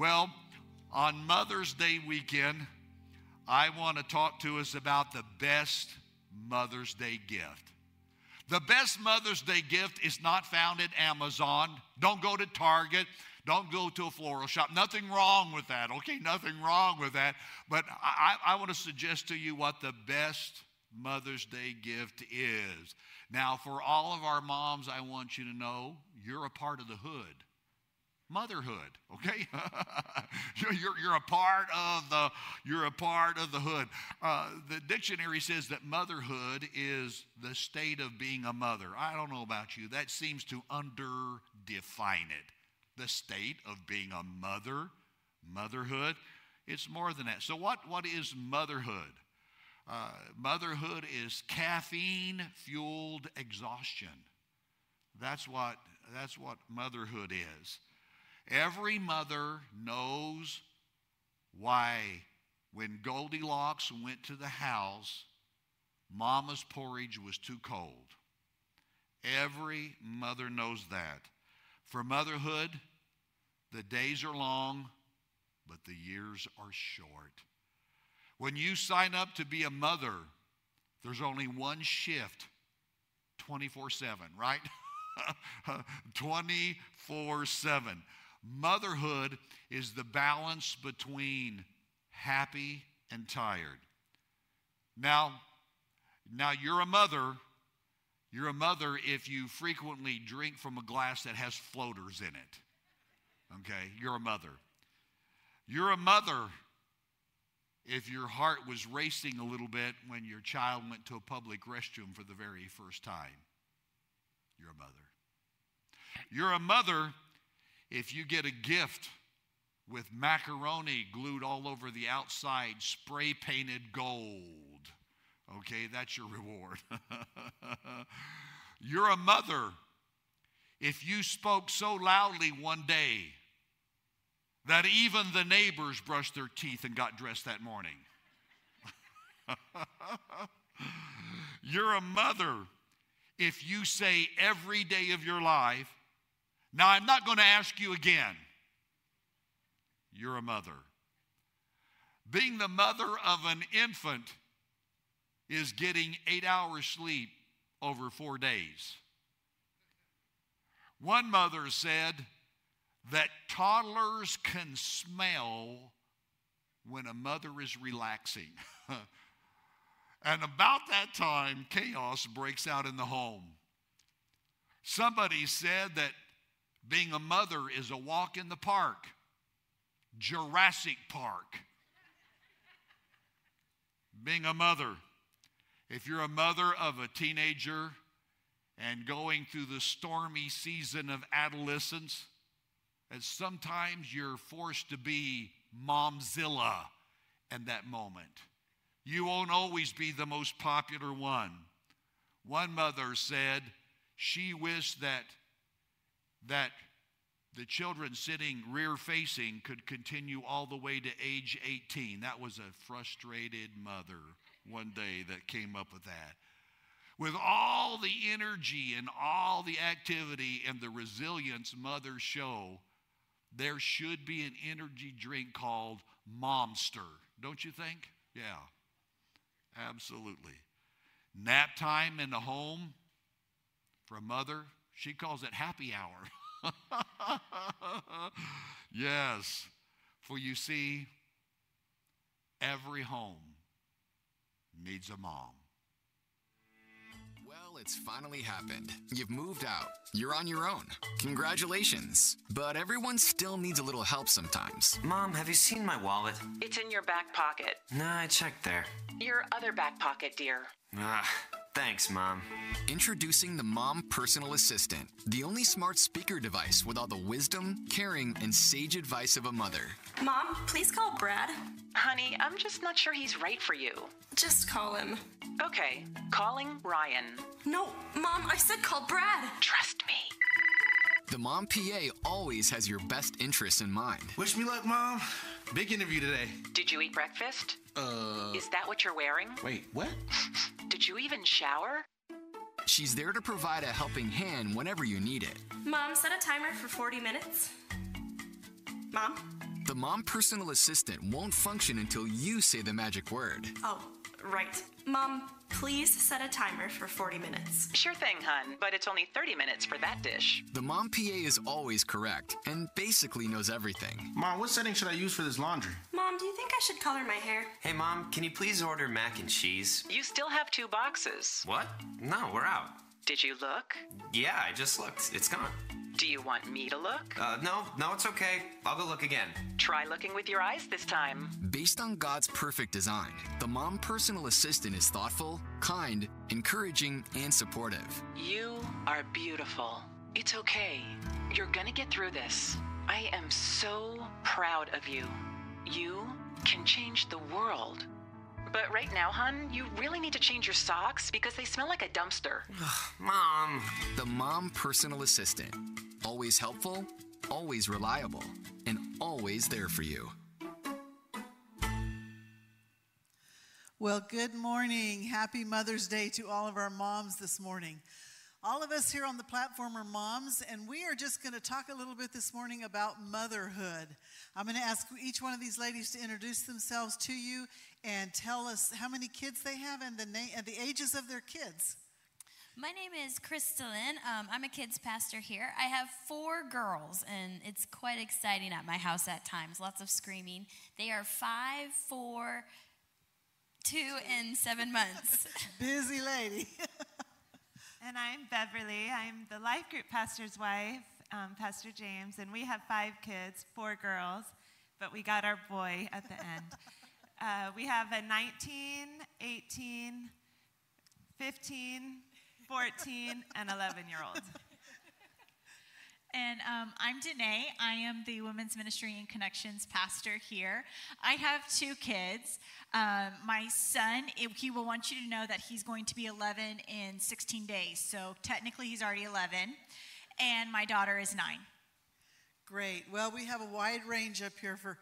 Well, on Mother's Day weekend, I want to talk to us about the best Mother's Day gift. The best Mother's Day gift is not found at Amazon. Don't go to Target. Don't go to a floral shop. Nothing wrong with that, okay? Nothing wrong with that. But I, I want to suggest to you what the best Mother's Day gift is. Now, for all of our moms, I want you to know you're a part of the hood motherhood okay? You're, you're, a part of the you're a part of the hood. Uh, the dictionary says that motherhood is the state of being a mother. I don't know about you. That seems to underdefine it. The state of being a mother motherhood it's more than that. So what what is motherhood? Uh, motherhood is caffeine fueled exhaustion. That's what that's what motherhood is Every mother knows why when Goldilocks went to the house, mama's porridge was too cold. Every mother knows that. For motherhood, the days are long, but the years are short. When you sign up to be a mother, there's only one shift 24 7, right? 24 7. Motherhood is the balance between happy and tired. Now, now you're a mother. You're a mother if you frequently drink from a glass that has floaters in it. Okay, you're a mother. You're a mother if your heart was racing a little bit when your child went to a public restroom for the very first time. You're a mother. You're a mother if you get a gift with macaroni glued all over the outside, spray painted gold, okay, that's your reward. You're a mother if you spoke so loudly one day that even the neighbors brushed their teeth and got dressed that morning. You're a mother if you say every day of your life, now, I'm not going to ask you again. You're a mother. Being the mother of an infant is getting eight hours sleep over four days. One mother said that toddlers can smell when a mother is relaxing. and about that time, chaos breaks out in the home. Somebody said that being a mother is a walk in the park, Jurassic Park. Being a mother, if you're a mother of a teenager and going through the stormy season of adolescence, and sometimes you're forced to be momzilla in that moment. You won't always be the most popular one. One mother said she wished that that the children sitting rear facing could continue all the way to age 18. That was a frustrated mother one day that came up with that. With all the energy and all the activity and the resilience mothers show, there should be an energy drink called Momster, don't you think? Yeah, absolutely. Nap time in the home for a mother, she calls it happy hour. yes, for you see, every home needs a mom. Well, it's finally happened. You've moved out. You're on your own. Congratulations. But everyone still needs a little help sometimes. Mom, have you seen my wallet? It's in your back pocket. Nah, I checked there. Your other back pocket, dear. Ah, Thanks, Mom. Introducing the Mom Personal Assistant, the only smart speaker device with all the wisdom, caring, and sage advice of a mother. Mom, please call Brad. Honey, I'm just not sure he's right for you. Just call him. Okay, calling Ryan. No, Mom, I said call Brad. Trust me. The Mom PA always has your best interests in mind. Wish me luck, Mom. Big interview today. Did you eat breakfast? Uh. Is that what you're wearing? Wait, what? Did you even shower? She's there to provide a helping hand whenever you need it. Mom, set a timer for 40 minutes. Mom? The mom personal assistant won't function until you say the magic word. Oh, right. Mom, please set a timer for 40 minutes. Sure thing, hun, but it's only 30 minutes for that dish. The mom PA is always correct and basically knows everything. Mom, what setting should I use for this laundry? Mom, do you think I should color my hair? Hey, Mom, can you please order mac and cheese? You still have two boxes. What? No, we're out. Did you look? Yeah, I just looked. It's gone. Do you want me to look? Uh, no, no, it's okay. I'll go look again. Try looking with your eyes this time. Based on God's perfect design, the mom personal assistant is thoughtful, kind, encouraging, and supportive. You are beautiful. It's okay. You're gonna get through this. I am so proud of you. You can change the world. But right now, hun, you really need to change your socks because they smell like a dumpster. Mom. The mom personal assistant. Always helpful, always reliable, and always there for you. Well, good morning. Happy Mother's Day to all of our moms this morning. All of us here on the platform are moms, and we are just going to talk a little bit this morning about motherhood. I'm going to ask each one of these ladies to introduce themselves to you and tell us how many kids they have and the, na- and the ages of their kids. My name is Crystalline. Um, I'm a kids pastor here. I have four girls, and it's quite exciting at my house at times. Lots of screaming. They are five, four, two, and seven months. Busy lady. I'm Beverly. I'm the life group pastor's wife, um, Pastor James, and we have five kids, four girls, but we got our boy at the end. uh, we have a 19, 18, 15, 14, and 11 year old. And um, I'm Danae. I am the Women's Ministry and Connections pastor here. I have two kids. Um, my son, it, he will want you to know that he's going to be 11 in 16 days. So technically, he's already 11. And my daughter is nine. Great. Well, we have a wide range up here for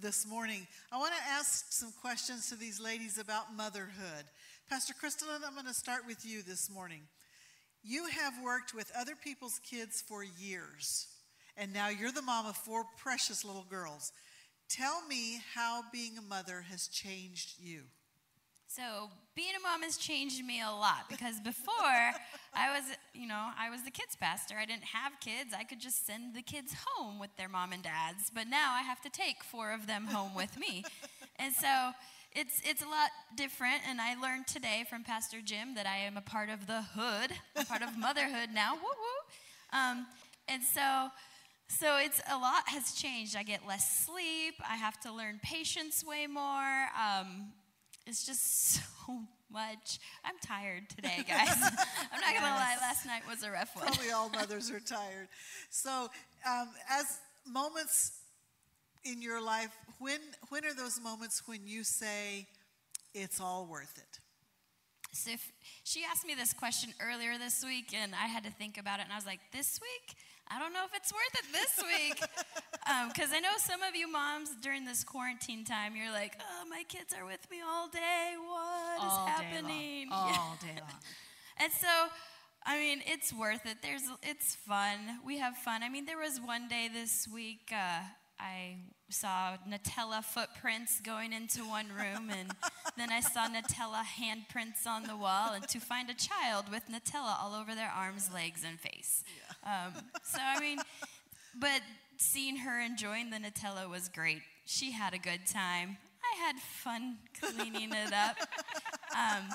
this morning. I want to ask some questions to these ladies about motherhood. Pastor Crystalline, I'm going to start with you this morning. You have worked with other people's kids for years, and now you're the mom of four precious little girls. Tell me how being a mother has changed you. So, being a mom has changed me a lot because before I was, you know, I was the kids pastor. I didn't have kids. I could just send the kids home with their mom and dads. But now I have to take four of them home with me. And so it's it's a lot different and I learned today from Pastor Jim that I am a part of the hood, a part of motherhood now. Woo woo. Um, and so so it's a lot has changed. I get less sleep. I have to learn patience way more. Um, it's just so much. I'm tired today, guys. I'm not gonna lie. Last night was a rough one. Probably all mothers are tired. So, um, as moments in your life, when when are those moments when you say it's all worth it? So if, she asked me this question earlier this week, and I had to think about it, and I was like, this week? I don't know if it's worth it this week. Because um, I know some of you moms during this quarantine time, you're like, oh, my kids are with me all day. What all is happening? Day long. All day long. and so, I mean, it's worth it. There's, it's fun. We have fun. I mean, there was one day this week, uh, I saw Nutella footprints going into one room, and then I saw Nutella handprints on the wall, and to find a child with Nutella all over their arms, legs, and face. Yeah. Um, so, I mean, but seeing her enjoying the Nutella was great. She had a good time. I had fun cleaning it up. Um,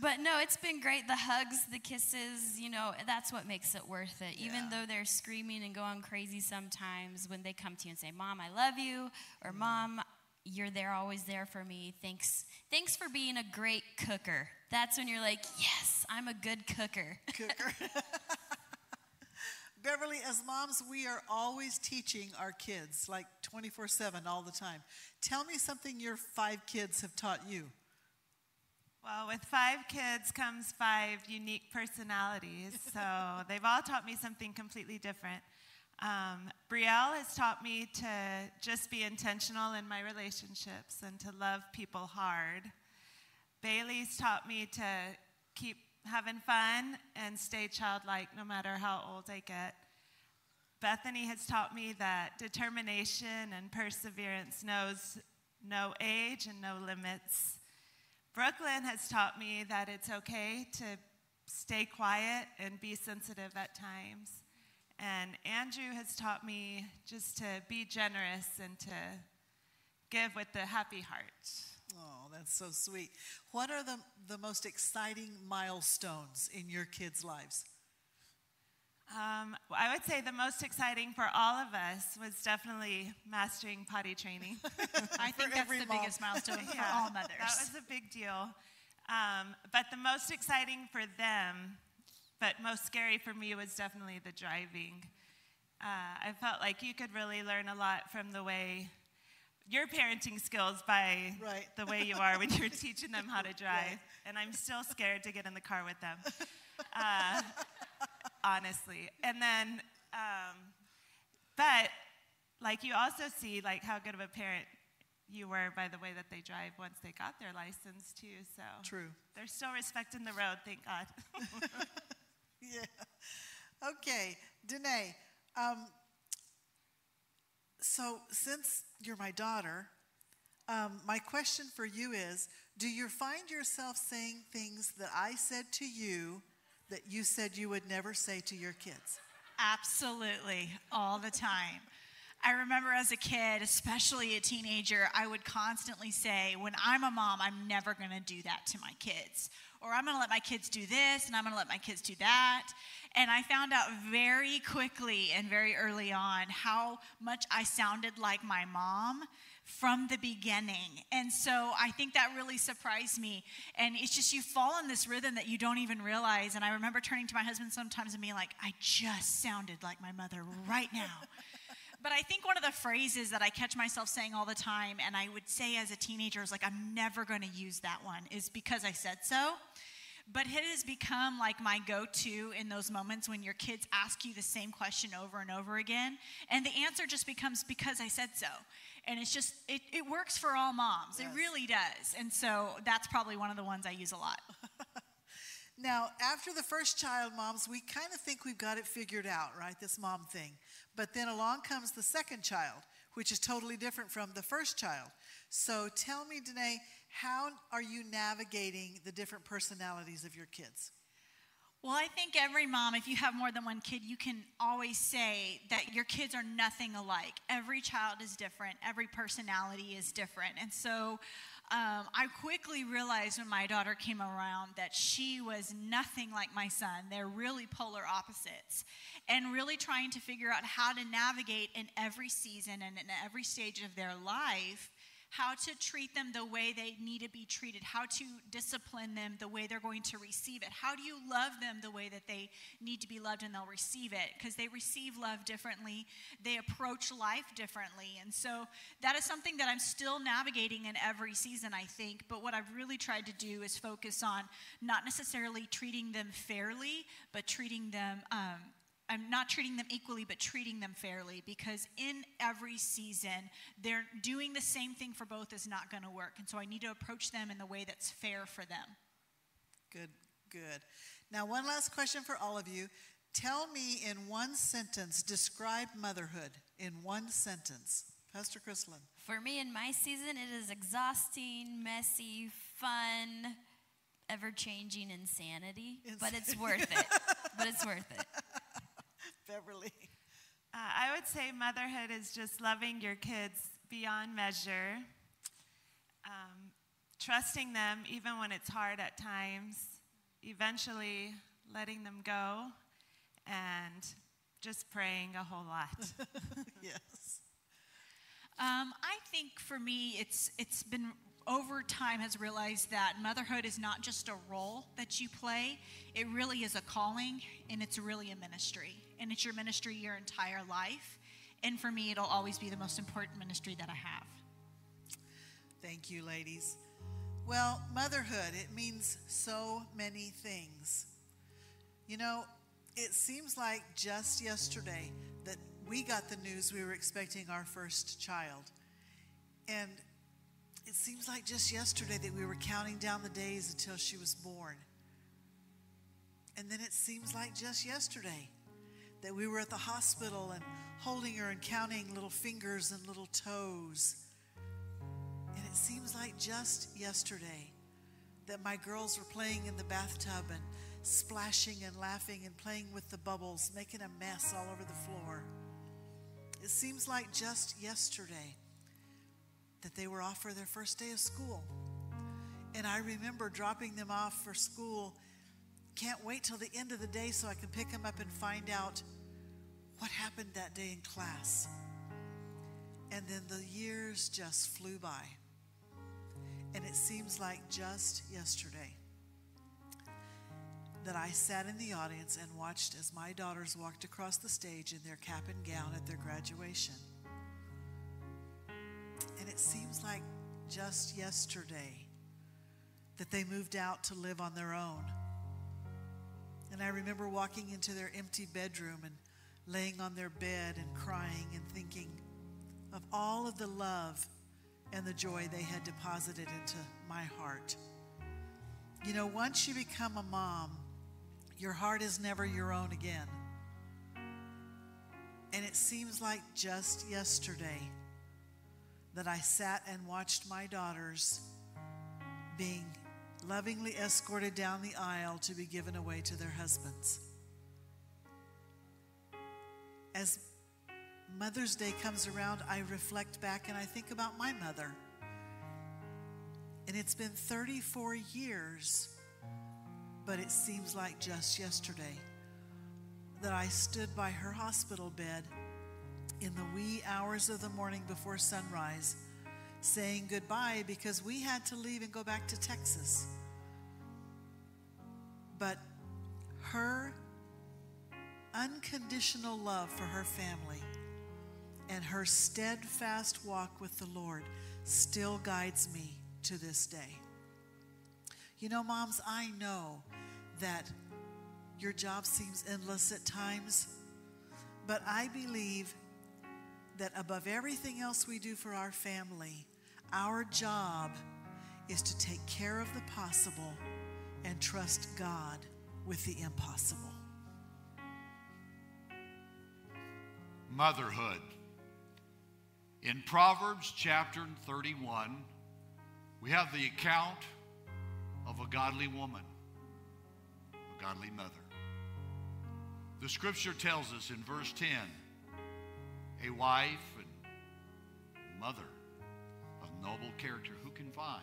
but no, it's been great. The hugs, the kisses, you know, that's what makes it worth it. Yeah. Even though they're screaming and going crazy sometimes, when they come to you and say, Mom, I love you, or mm. Mom, you're there, always there for me. Thanks. Thanks for being a great cooker. That's when you're like, Yes, I'm a good cooker. Cooker. Beverly, as moms, we are always teaching our kids, like 24 7 all the time. Tell me something your five kids have taught you. Well, with five kids comes five unique personalities. So they've all taught me something completely different. Um, Brielle has taught me to just be intentional in my relationships and to love people hard. Bailey's taught me to keep having fun and stay childlike no matter how old I get. Bethany has taught me that determination and perseverance knows no age and no limits. Brooklyn has taught me that it's okay to stay quiet and be sensitive at times. And Andrew has taught me just to be generous and to give with a happy heart. Oh, that's so sweet. What are the, the most exciting milestones in your kids' lives? Um, I would say the most exciting for all of us was definitely mastering potty training. I think that's the mom. biggest milestone for all mothers. That was a big deal. Um, but the most exciting for them, but most scary for me, was definitely the driving. Uh, I felt like you could really learn a lot from the way your parenting skills by Right. the way you are when you're teaching them how to drive. And I'm still scared to get in the car with them. Uh, honestly. And then, um, but like you also see like how good of a parent you were by the way that they drive once they got their license too. So True. they're still respecting the road, thank God. Yeah. Okay, Danae. Um, so, since you're my daughter, um, my question for you is Do you find yourself saying things that I said to you that you said you would never say to your kids? Absolutely, all the time. I remember as a kid, especially a teenager, I would constantly say, when I'm a mom, I'm never going to do that to my kids. Or I'm going to let my kids do this and I'm going to let my kids do that. And I found out very quickly and very early on how much I sounded like my mom from the beginning. And so I think that really surprised me. And it's just you fall in this rhythm that you don't even realize. And I remember turning to my husband sometimes and being like, I just sounded like my mother right now. But I think one of the phrases that I catch myself saying all the time, and I would say as a teenager, is like, I'm never going to use that one, is because I said so. But it has become like my go to in those moments when your kids ask you the same question over and over again. And the answer just becomes because I said so. And it's just, it, it works for all moms. It really does. And so that's probably one of the ones I use a lot. Now, after the first child, moms, we kind of think we've got it figured out, right? This mom thing. But then along comes the second child, which is totally different from the first child. So tell me, Danae, how are you navigating the different personalities of your kids? Well, I think every mom, if you have more than one kid, you can always say that your kids are nothing alike. Every child is different, every personality is different. And so um, I quickly realized when my daughter came around that she was nothing like my son. They're really polar opposites. And really trying to figure out how to navigate in every season and in every stage of their life how to treat them the way they need to be treated, how to discipline them the way they're going to receive it. How do you love them the way that they need to be loved and they'll receive it? Because they receive love differently, they approach life differently. And so that is something that I'm still navigating in every season, I think. But what I've really tried to do is focus on not necessarily treating them fairly, but treating them. Um, I'm not treating them equally, but treating them fairly because in every season, they're doing the same thing for both is not going to work. And so I need to approach them in the way that's fair for them. Good, good. Now, one last question for all of you. Tell me in one sentence, describe motherhood in one sentence. Pastor Chrislin. For me in my season, it is exhausting, messy, fun, ever changing insanity. But it's worth it. but it's worth it. Beverly. Uh, I would say motherhood is just loving your kids beyond measure, um, trusting them even when it's hard at times, eventually letting them go, and just praying a whole lot. yes. Um, I think for me, it's it's been over time has realized that motherhood is not just a role that you play; it really is a calling, and it's really a ministry, and it's your ministry your entire life. And for me, it'll always be the most important ministry that I have. Thank you, ladies. Well, motherhood, it means so many things. You know, it seems like just yesterday that we got the news we were expecting our first child. And it seems like just yesterday that we were counting down the days until she was born. And then it seems like just yesterday that we were at the hospital and holding her and counting little fingers and little toes. And it seems like just yesterday that my girls were playing in the bathtub and splashing and laughing and playing with the bubbles, making a mess all over the floor. It seems like just yesterday that they were off for their first day of school. And I remember dropping them off for school. Can't wait till the end of the day so I can pick them up and find out what happened that day in class. And then the years just flew by. And it seems like just yesterday that I sat in the audience and watched as my daughters walked across the stage in their cap and gown at their graduation. And it seems like just yesterday that they moved out to live on their own. And I remember walking into their empty bedroom and laying on their bed and crying and thinking of all of the love and the joy they had deposited into my heart. You know, once you become a mom, your heart is never your own again. And it seems like just yesterday that I sat and watched my daughters being lovingly escorted down the aisle to be given away to their husbands. As Mother's Day comes around, I reflect back and I think about my mother. And it's been 34 years, but it seems like just yesterday that I stood by her hospital bed in the wee hours of the morning before sunrise, saying goodbye because we had to leave and go back to Texas. But her unconditional love for her family and her steadfast walk with the Lord still guides me to this day. You know, moms, I know that your job seems endless at times, but I believe that above everything else we do for our family, our job is to take care of the possible and trust God with the impossible. Motherhood. In Proverbs chapter 31, we have the account of a godly woman, a godly mother. The scripture tells us in verse 10 a wife and mother noble character who can find.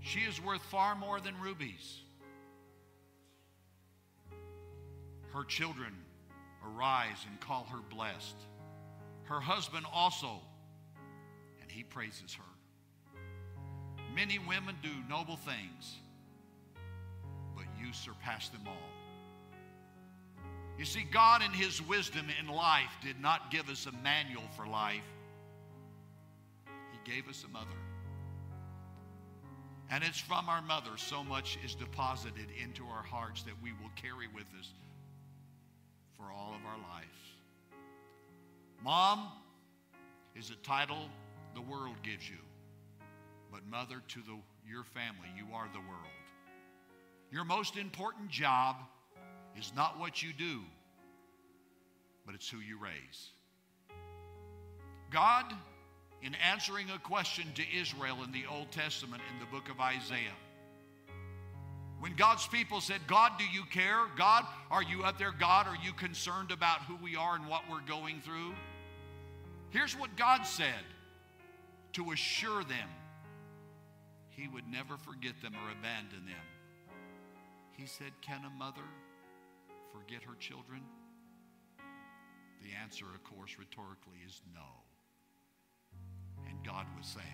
She is worth far more than rubies. Her children arise and call her blessed. Her husband also, and he praises her. Many women do noble things, but you surpass them all. You see, God, in His wisdom in life, did not give us a manual for life, gave us a mother. And it's from our mother so much is deposited into our hearts that we will carry with us for all of our lives. Mom is a title the world gives you, but mother to the, your family, you are the world. Your most important job is not what you do, but it's who you raise. God, in answering a question to Israel in the Old Testament in the book of Isaiah, when God's people said, God, do you care? God, are you up there? God, are you concerned about who we are and what we're going through? Here's what God said to assure them He would never forget them or abandon them. He said, Can a mother forget her children? The answer, of course, rhetorically is no. And God was saying,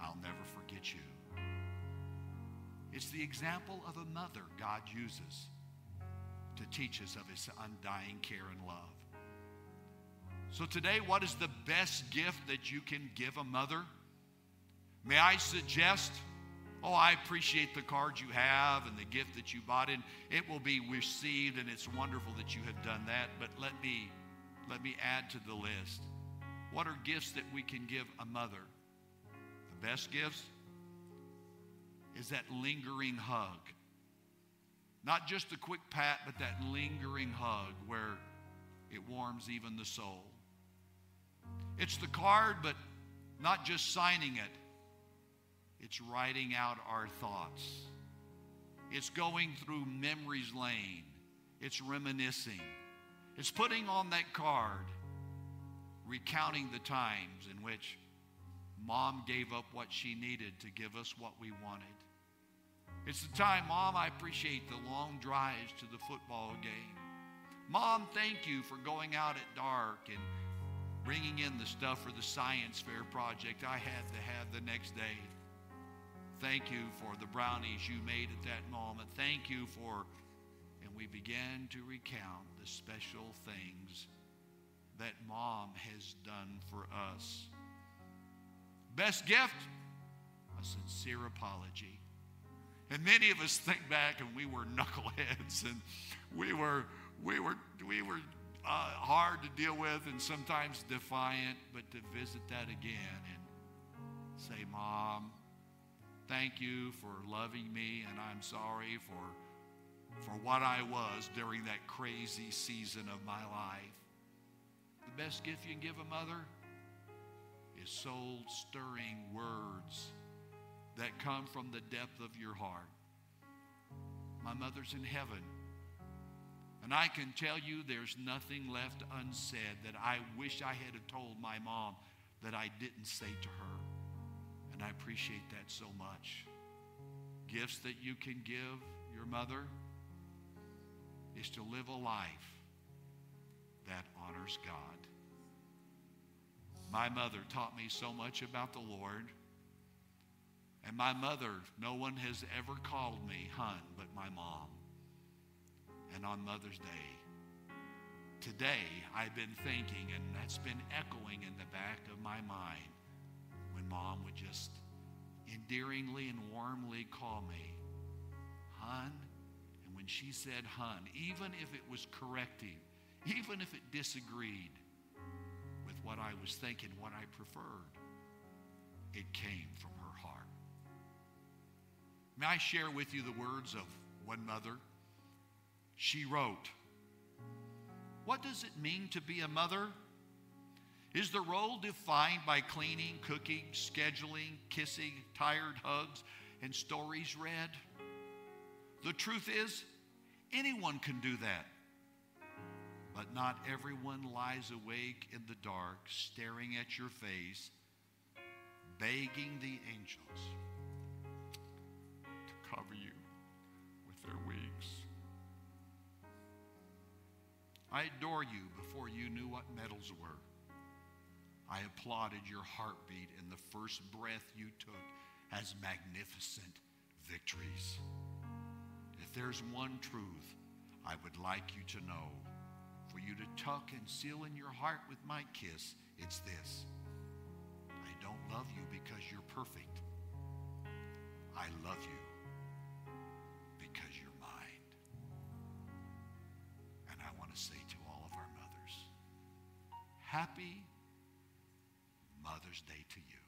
I'll never forget you. It's the example of a mother God uses to teach us of his undying care and love. So, today, what is the best gift that you can give a mother? May I suggest Oh, I appreciate the card you have and the gift that you bought in. It will be received and it's wonderful that you have done that, but let me let me add to the list. What are gifts that we can give a mother? The best gifts is that lingering hug. Not just a quick pat, but that lingering hug where it warms even the soul. It's the card, but not just signing it, it's writing out our thoughts. It's going through memories lane. It's reminiscing. It's putting on that card, recounting the times in which mom gave up what she needed to give us what we wanted. It's the time, Mom, I appreciate the long drives to the football game. Mom, thank you for going out at dark and bringing in the stuff for the science fair project I had to have the next day. Thank you for the brownies you made at that moment. Thank you for, and we began to recount the special things that mom has done for us. Best gift? A sincere apology. And many of us think back and we were knuckleheads and we were, we were, we were uh, hard to deal with and sometimes defiant, but to visit that again and say, Mom, thank you for loving me and I'm sorry for, for what I was during that crazy season of my life. Best gift you can give a mother is soul stirring words that come from the depth of your heart. My mother's in heaven. And I can tell you there's nothing left unsaid that I wish I had told my mom that I didn't say to her. And I appreciate that so much. Gifts that you can give your mother is to live a life that honors God. My mother taught me so much about the Lord. And my mother, no one has ever called me hun but my mom. And on Mother's Day, today I've been thinking, and that's been echoing in the back of my mind, when mom would just endearingly and warmly call me hun. And when she said hun, even if it was correcting, even if it disagreed what I was thinking, what I preferred, it came from her heart. May I share with you the words of one mother? She wrote, What does it mean to be a mother? Is the role defined by cleaning, cooking, scheduling, kissing, tired hugs, and stories read? The truth is, anyone can do that. But not everyone lies awake in the dark, staring at your face, begging the angels to cover you with their wings. I adore you before you knew what medals were. I applauded your heartbeat and the first breath you took as magnificent victories. If there's one truth I would like you to know, for you to tuck and seal in your heart with my kiss, it's this. I don't love you because you're perfect. I love you because you're mine. And I want to say to all of our mothers, happy Mother's Day to you.